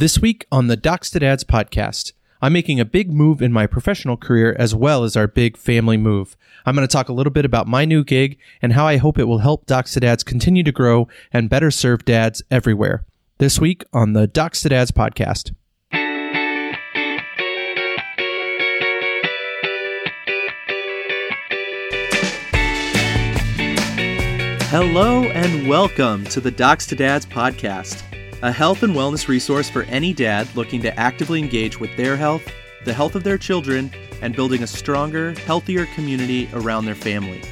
This week on the Docs to Dads podcast, I'm making a big move in my professional career as well as our big family move. I'm going to talk a little bit about my new gig and how I hope it will help Docs to Dads continue to grow and better serve dads everywhere. This week on the Docs to Dads podcast. Hello and welcome to the Docs to Dads podcast a health and wellness resource for any dad looking to actively engage with their health, the health of their children, and building a stronger, healthier community around their family.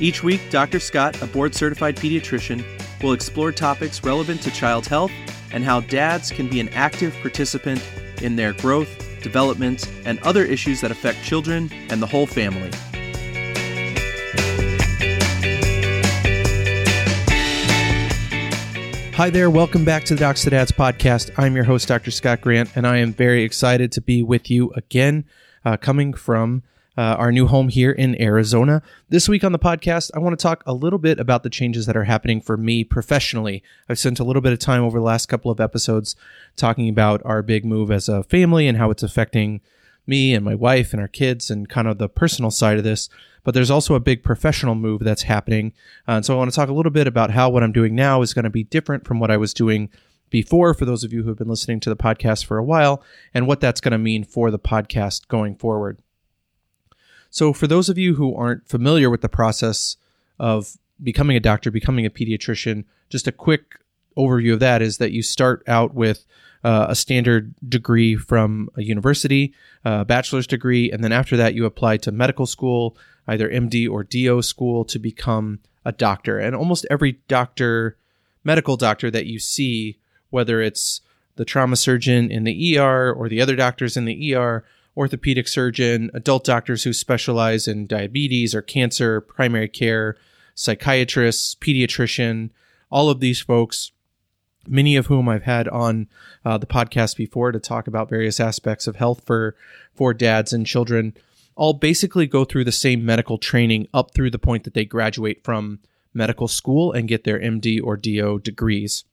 Each week, Dr. Scott, a board certified pediatrician, will explore topics relevant to child health and how dads can be an active participant in their growth, development, and other issues that affect children and the whole family. Hi there, welcome back to the Docs to Dads podcast. I'm your host, Dr. Scott Grant, and I am very excited to be with you again, uh, coming from uh, our new home here in Arizona. This week on the podcast, I want to talk a little bit about the changes that are happening for me professionally. I've spent a little bit of time over the last couple of episodes talking about our big move as a family and how it's affecting me and my wife and our kids and kind of the personal side of this but there's also a big professional move that's happening. Uh, and so I want to talk a little bit about how what I'm doing now is going to be different from what I was doing before, for those of you who have been listening to the podcast for a while, and what that's going to mean for the podcast going forward. So, for those of you who aren't familiar with the process of becoming a doctor, becoming a pediatrician, just a quick overview of that is that you start out with uh, a standard degree from a university, a bachelor's degree, and then after that, you apply to medical school, either MD or DO school, to become a doctor. And almost every doctor, medical doctor that you see, whether it's the trauma surgeon in the ER or the other doctors in the ER, orthopedic surgeon, adult doctors who specialize in diabetes or cancer, primary care, psychiatrists, pediatrician, all of these folks many of whom I've had on uh, the podcast before to talk about various aspects of health for for dads and children, all basically go through the same medical training up through the point that they graduate from medical school and get their MD or DO degrees.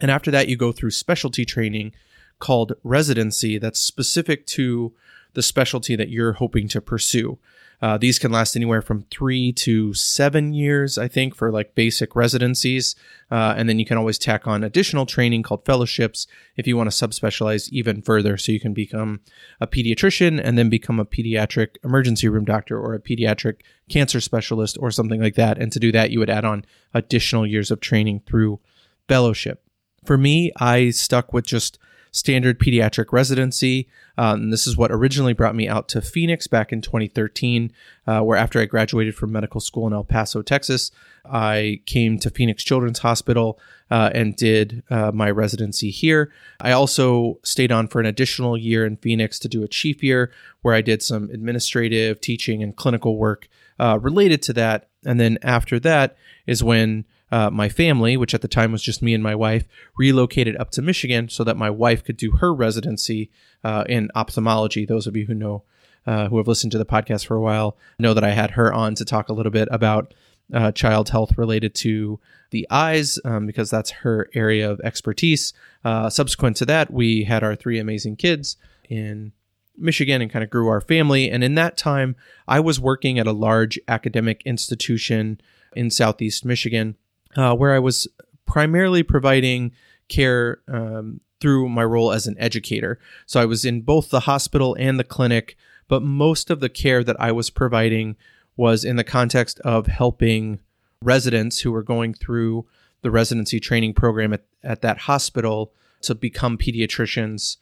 And after that, you go through specialty training called residency that's specific to the specialty that you're hoping to pursue. Uh, these can last anywhere from three to seven years, I think, for like basic residencies. Uh, and then you can always tack on additional training called fellowships if you want to subspecialize even further. So you can become a pediatrician and then become a pediatric emergency room doctor or a pediatric cancer specialist or something like that. And to do that, you would add on additional years of training through fellowship. For me, I stuck with just standard pediatric residency. Um, this is what originally brought me out to Phoenix back in 2013, uh, where after I graduated from medical school in El Paso, Texas, I came to Phoenix Children's Hospital uh, and did uh, my residency here. I also stayed on for an additional year in Phoenix to do a chief year, where I did some administrative, teaching, and clinical work uh, related to that. And then after that is when uh, my family, which at the time was just me and my wife, relocated up to Michigan so that my wife could do her residency uh, in ophthalmology. Those of you who know, uh, who have listened to the podcast for a while, know that I had her on to talk a little bit about uh, child health related to the eyes um, because that's her area of expertise. Uh, subsequent to that, we had our three amazing kids in Michigan and kind of grew our family. And in that time, I was working at a large academic institution in Southeast Michigan uh, where I was primarily providing care um, through my role as an educator. So I was in both the hospital and the clinic, but most of the care that I was providing was in the context of helping residents who were going through the residency training program at, at that hospital to become pediatricians.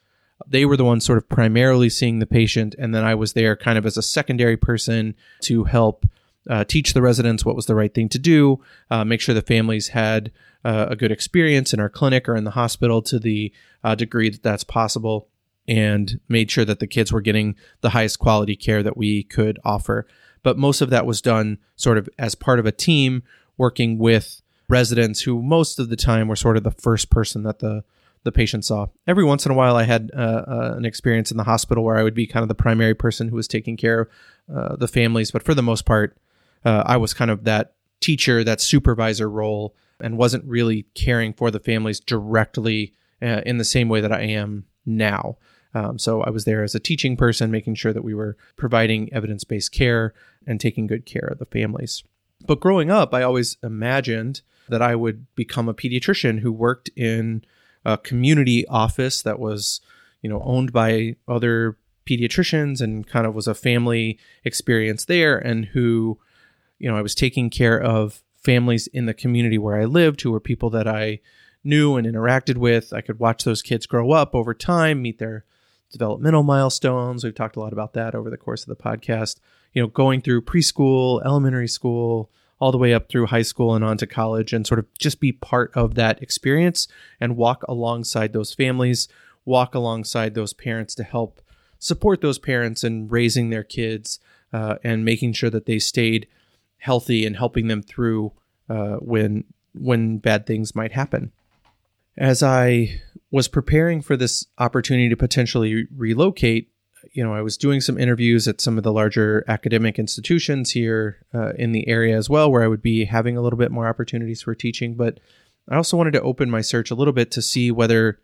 They were the ones sort of primarily seeing the patient, and then I was there kind of as a secondary person to help uh, teach the residents what was the right thing to do, uh, make sure the families had uh, a good experience in our clinic or in the hospital to the uh, degree that that's possible, and made sure that the kids were getting the highest quality care that we could offer. But most of that was done sort of as part of a team working with residents who most of the time were sort of the first person that the the patient saw. Every once in a while, I had uh, uh, an experience in the hospital where I would be kind of the primary person who was taking care of uh, the families, but for the most part, uh, I was kind of that teacher, that supervisor role, and wasn't really caring for the families directly uh, in the same way that I am now. Um, so I was there as a teaching person, making sure that we were providing evidence based care and taking good care of the families. But growing up, I always imagined that I would become a pediatrician who worked in a community office that was, you know, owned by other pediatricians and kind of was a family experience there and who, you know, I was taking care of families in the community where I lived who were people that I knew and interacted with. I could watch those kids grow up over time, meet their developmental milestones. We've talked a lot about that over the course of the podcast. You know, going through preschool, elementary school, all the way up through high school and on to college, and sort of just be part of that experience and walk alongside those families, walk alongside those parents to help support those parents in raising their kids uh, and making sure that they stayed healthy and helping them through uh, when when bad things might happen. As I was preparing for this opportunity to potentially relocate, you know, I was doing some interviews at some of the larger academic institutions here uh, in the area as well, where I would be having a little bit more opportunities for teaching. But I also wanted to open my search a little bit to see whether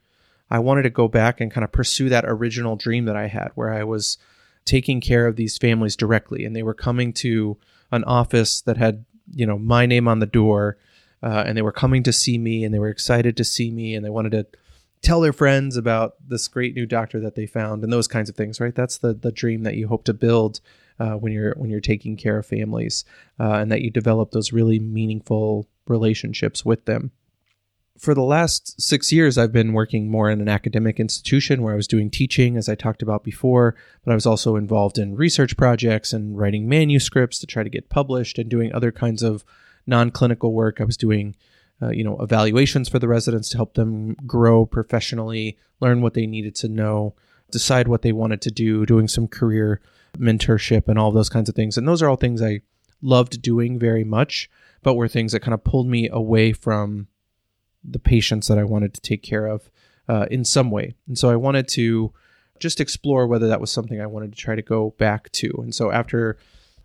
I wanted to go back and kind of pursue that original dream that I had, where I was taking care of these families directly, and they were coming to an office that had, you know, my name on the door, uh, and they were coming to see me, and they were excited to see me, and they wanted to tell their friends about this great new doctor that they found and those kinds of things right? That's the the dream that you hope to build uh, when you're when you're taking care of families uh, and that you develop those really meaningful relationships with them for the last six years i've been working more in an academic institution where i was doing teaching as i talked about before but i was also involved in research projects and writing manuscripts to try to get published and doing other kinds of non-clinical work. I was doing uh, you know evaluations for the residents to help them grow professionally learn what they needed to know decide what they wanted to do doing some career mentorship and all those kinds of things. And those are all things i loved doing very much but were things that kind of pulled me away from the patients that i wanted to take care of uh, in some way and so i wanted to just explore whether that was something i wanted to try to go back to and so after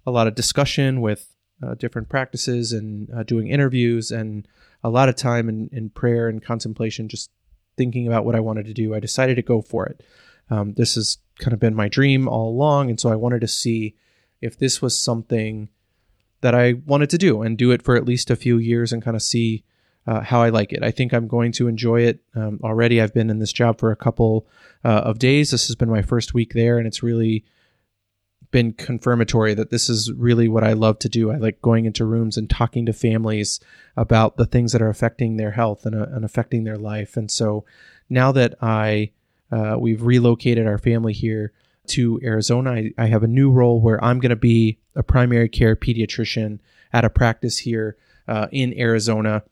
a lot of discussion with uh, different practices and uh, doing interviews and a lot of time in, in prayer and contemplation, just thinking about what I wanted to do, I decided to go for it. Um, this has kind of been my dream all along. And so I wanted to see if this was something that I wanted to do and do it for at least a few years and kind of see uh, how I like it. I think I'm going to enjoy it. Um, already, I've been in this job for a couple uh, of days. This has been my first week there, and it's really been confirmatory that this is really what I love to do. I like going into rooms and talking to families about the things that are affecting their health and, uh, and affecting their life. And so now that I uh, we've relocated our family here to Arizona, I, I have a new role where I'm going to be a primary care pediatrician at a practice here uh, in Arizona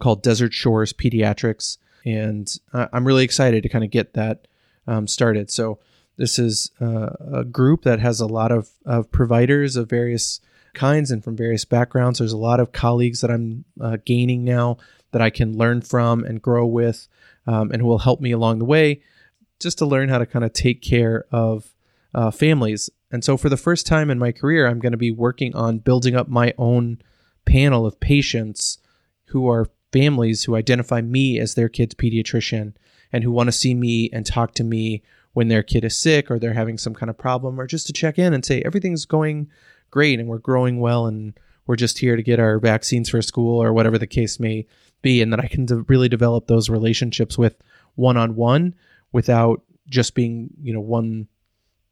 called Desert Shores Pediatrics, and uh, I'm really excited to kind of get that um, started. So this is uh, a group that has a lot of, of providers of various kinds and from various backgrounds. There's a lot of colleagues that I'm uh, gaining now that I can learn from and grow with um, and who will help me along the way just to learn how to kind of take care of uh, families. And so, for the first time in my career, I'm going to be working on building up my own panel of patients who are families who identify me as their kid's pediatrician and who want to see me and talk to me when their kid is sick or they're having some kind of problem or just to check in and say everything's going great and we're growing well and we're just here to get our vaccines for school or whatever the case may be and that I can de- really develop those relationships with one on one without just being, you know, one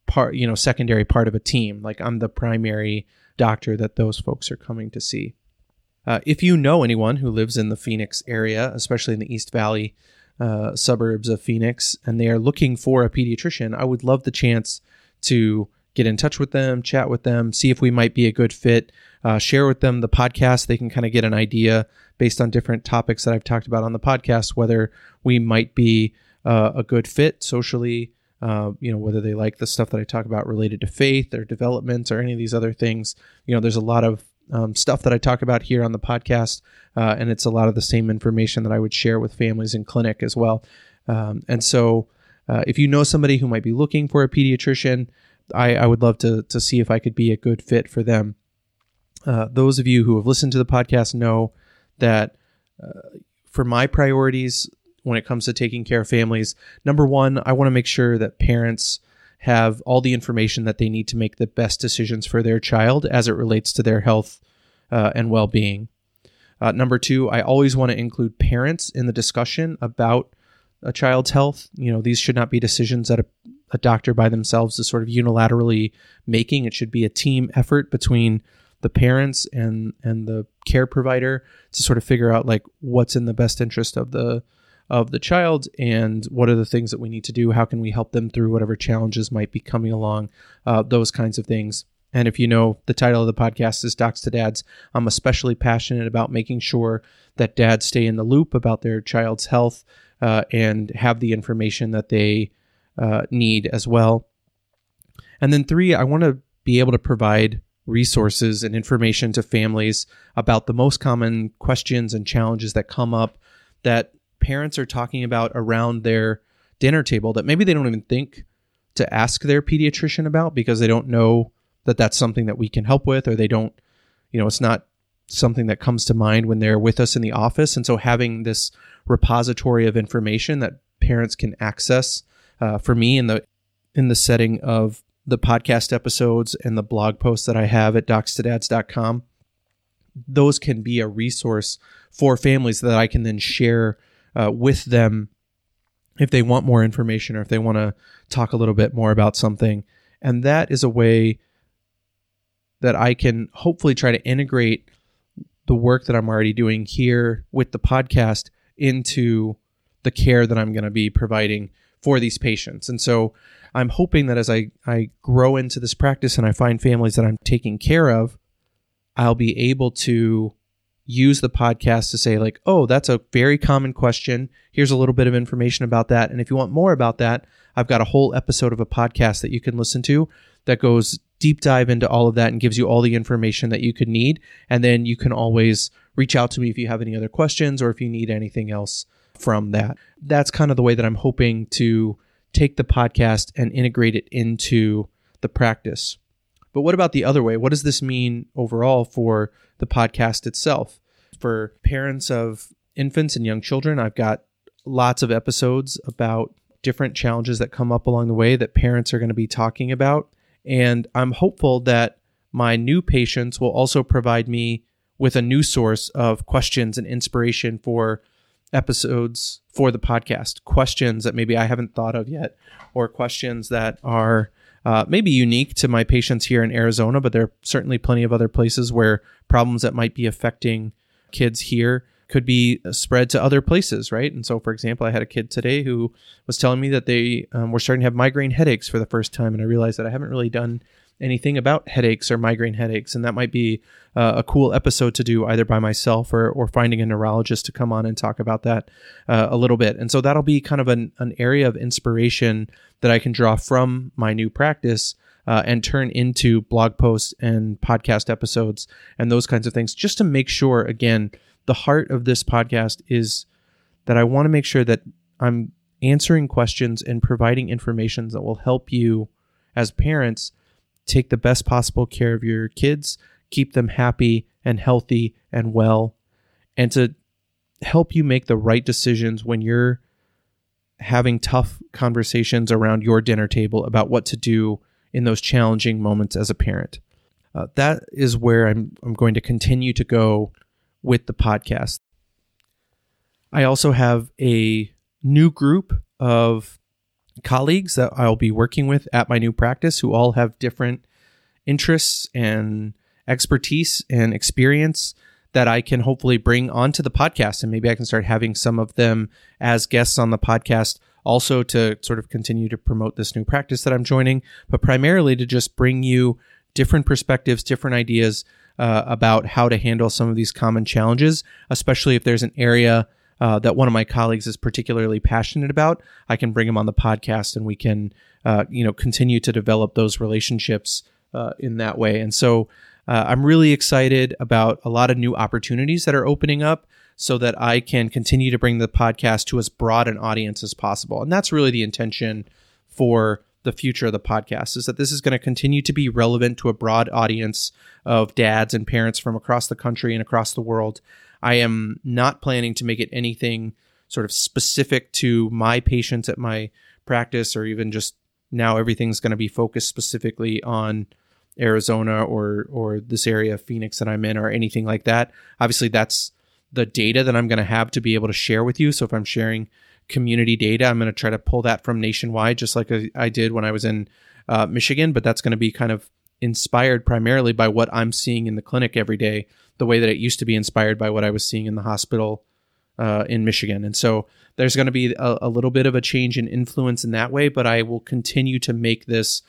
part, you know, secondary part of a team. Like I'm the primary doctor that those folks are coming to see. Uh, if you know anyone who lives in the Phoenix area, especially in the East Valley, uh, suburbs of Phoenix and they are looking for a pediatrician, I would love the chance to get in touch with them, chat with them, see if we might be a good fit, uh, share with them the podcast. They can kind of get an idea based on different topics that I've talked about on the podcast whether we might be uh, a good fit socially. Uh, you know whether they like the stuff that I talk about related to faith or development or any of these other things. You know, there's a lot of um, stuff that I talk about here on the podcast, uh, and it's a lot of the same information that I would share with families in clinic as well. Um, and so, uh, if you know somebody who might be looking for a pediatrician, I, I, would love to to see if I could be a good fit for them. Uh, those of you who have listened to the podcast know that uh, for my priorities when it comes to taking care of families. Number one, I want to make sure that parents have all the information that they need to make the best decisions for their child as it relates to their health uh, and well being. Uh, number two, I always want to include parents in the discussion about a child's health. You know, these should not be decisions that a, a doctor by themselves is sort of unilaterally making. It should be a team effort between the parents and and the care provider to sort of figure out like what's in the best interest of the of the child and what are the things that we need to do? How can we help them through whatever challenges might be coming along uh, those kinds of things. And if you know the title of the podcast is docs to dads. I'm especially passionate about making sure that dads stay in the loop about their child's health uh, and have the information that they uh, need as well. And then three i want to be able to provide resources and information to families about the most common questions and challenges that come up that parents are talking about around their dinner table that maybe they don't even think to ask their pediatrician about because they don't know that that's something that we can help with or they don't you know it's not something that comes to mind when they're with us in the office. And so having this repository of information that parents can access uh, for me in the in the setting of the podcast episodes and the blog posts that I have at docstodads.com, those can be a resource for families that I can then share uh, with them if they want more information or if they want to talk a little bit more about something. And that is a way that I can hopefully try to integrate the work that I'm already doing here with the podcast into the care that I'm going to be providing for these patients. And so I'm hoping that as I, I grow into this practice and I find families that I'm taking care of, I'll be able to use the podcast to say, like, oh, that's a very common question. Here's a little bit of information about that. And if you want more about that, I've got a whole episode of a podcast that you can listen to that goes deep dive into all of that and gives you all the information that you could need. And then you can always reach out to me if you have any other questions or if you need anything else from that. That's kind of the way that I'm hoping to take the podcast and integrate it into the practice. But what about the other way? What does this mean overall for the podcast itself? For parents of infants and young children, I've got lots of episodes about different challenges that come up along the way that parents are going to be talking about. And I'm hopeful that my new patients will also provide me with a new source of questions and inspiration for episodes for the podcast, questions that maybe I haven't thought of yet, or questions that are uh, maybe unique to my patients here in Arizona, but there are certainly plenty of other places where problems that might be affecting kids here could be spread to other places, right? And so, for example, I had a kid today who was telling me that they um, were starting to have migraine headaches for the first time, and I realized that I haven't really done anything about headaches or migraine headaches, and that might be uh, a cool episode to do either by myself or or finding a neurologist to come on and talk about that uh, a little bit. And so that'll be kind of an, an area of inspiration that I can draw from my new practice. Uh, and turn into blog posts and podcast episodes and those kinds of things just to make sure again the heart of this podcast is that i want to make sure that i'm answering questions and providing information that will help you as parents take the best possible care of your kids, keep them happy and healthy and well, and to help you make the right decisions when you're having tough conversations around your dinner table about what to do in those challenging moments as a parent. Uh, that is where I'm, I'm going to continue to go with the podcast. I also have a new group of colleagues that I'll be working with at my new practice who all have different interests and expertise and experience that I can hopefully bring onto the podcast. And maybe I can start having some of them as guests on the podcast also to sort of continue to promote this new practice that I'm joining, but primarily to just bring you different perspectives, different ideas uh, about how to handle some of these common challenges, especially if there's an area uh, that one of my colleagues is particularly passionate about, I can bring him on the podcast and we can, uh, you know, continue to develop those relationships uh, in that way. And so uh, I'm really excited about a lot of new opportunities that are opening up so that I can continue to bring the podcast to as broad an audience as possible. And that's really the intention for the future of the podcast is that this is going to continue to be relevant to a broad audience of dads and parents from across the country and across the world. I am not planning to make it anything sort of specific to my patients at my practice, or even just now everything's going to be focused specifically on Arizona or or this area of Phoenix that I'm in or anything like that. Obviously, that's the data that I'm going to have to be able to share with you. So if I'm sharing community data, I'm going to try to pull that from nationwide, just like I did when I was in uh, Michigan. But that's going to be kind of inspired primarily by what I'm seeing in the clinic every day, the way that it used to be inspired by what I was seeing in the hospital uh, in Michigan. And so there's going to be a, a little bit of a change in influence in that way, but I will continue to make this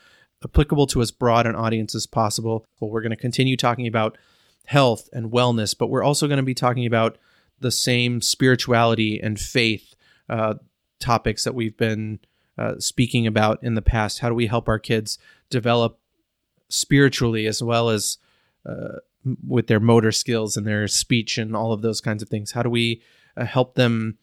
applicable to as broad an audience as possible. We're going to continue talking about health and wellness, but we're also going to be talking about the same spirituality and faith uh, topics that we've been uh, speaking about in the past. How do we help our kids develop spiritually as well as uh, with their motor skills and their speech and all of those kinds of things? How do we uh, help them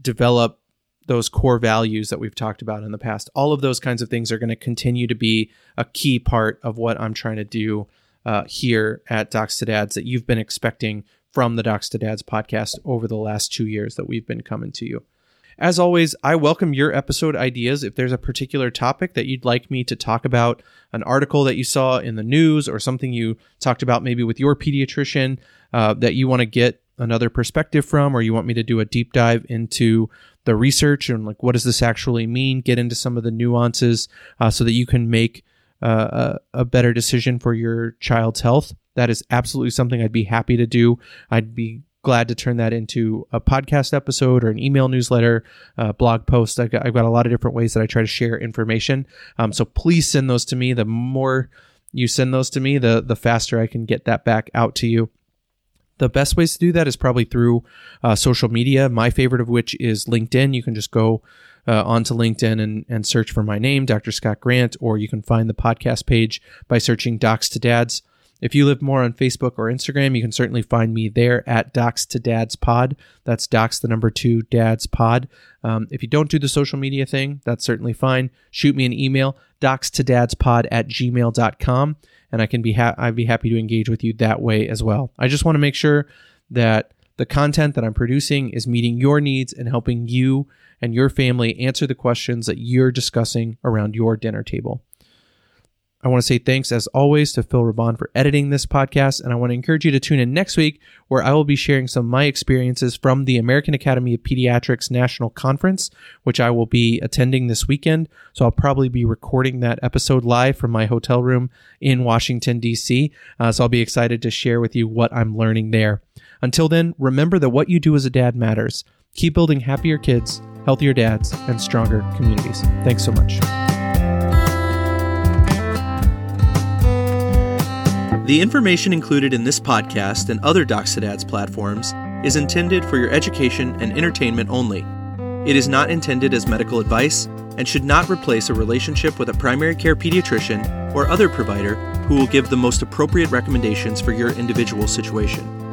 develop those core values that we've talked about in the past? All of those kinds of things are going to continue to be a key part of what I'm trying to do uh, here at Docs to Dads that you've been expecting from the Docs to Dads podcast over the last two years that we've been coming to you. As always, I welcome your episode ideas. If there's a particular topic that you'd like me to talk about, an article that you saw in the news, or something you talked about maybe with your pediatrician uh, that you want to get another perspective from, or you want me to do a deep dive into the research and like what does this actually mean, get into some of the nuances uh, so that you can make uh, a, a better decision for your child's health. That is absolutely something I'd be happy to do. I'd be glad to turn that into a podcast episode or an email newsletter, uh, blog post. I've got, I've got, a lot of different ways that I try to share information. Um, so please send those to me. The more you send those to me, the the faster I can get that back out to you. The best ways to do that is probably through uh, social media. My favorite of which is LinkedIn. You can just go uh, onto LinkedIn and, and search for my name, Dr. Scott Grant, or you can find the podcast page by searching Docs to Dads. If you live more on Facebook or Instagram, you can certainly find me there at Docs to Dads Pod. That's Docs the number two Dads Pod. Um, if you don't do the social media thing, that's certainly fine. Shoot me an email, docs to dads pod at gmail.com, and I can be ha- I'd be happy to engage with you that way as well. I just want to make sure that the content that I'm producing is meeting your needs and helping you and your family answer the questions that you're discussing around your dinner table. I want to say thanks as always to Phil Raban for editing this podcast, and I want to encourage you to tune in next week where I will be sharing some of my experiences from the American Academy of Pediatrics National Conference, which I will be attending this weekend. So I'll probably be recording that episode live from my hotel room in Washington, D.C. Uh, so I'll be excited to share with you what I'm learning there. Until then, remember that what you do as a dad matters. Keep building happier kids, healthier dads, and stronger communities. Thanks so much. The information included in this podcast and other Docs to Dads platforms is intended for your education and entertainment only. It is not intended as medical advice and should not replace a relationship with a primary care pediatrician or other provider who will give the most appropriate recommendations for your individual situation.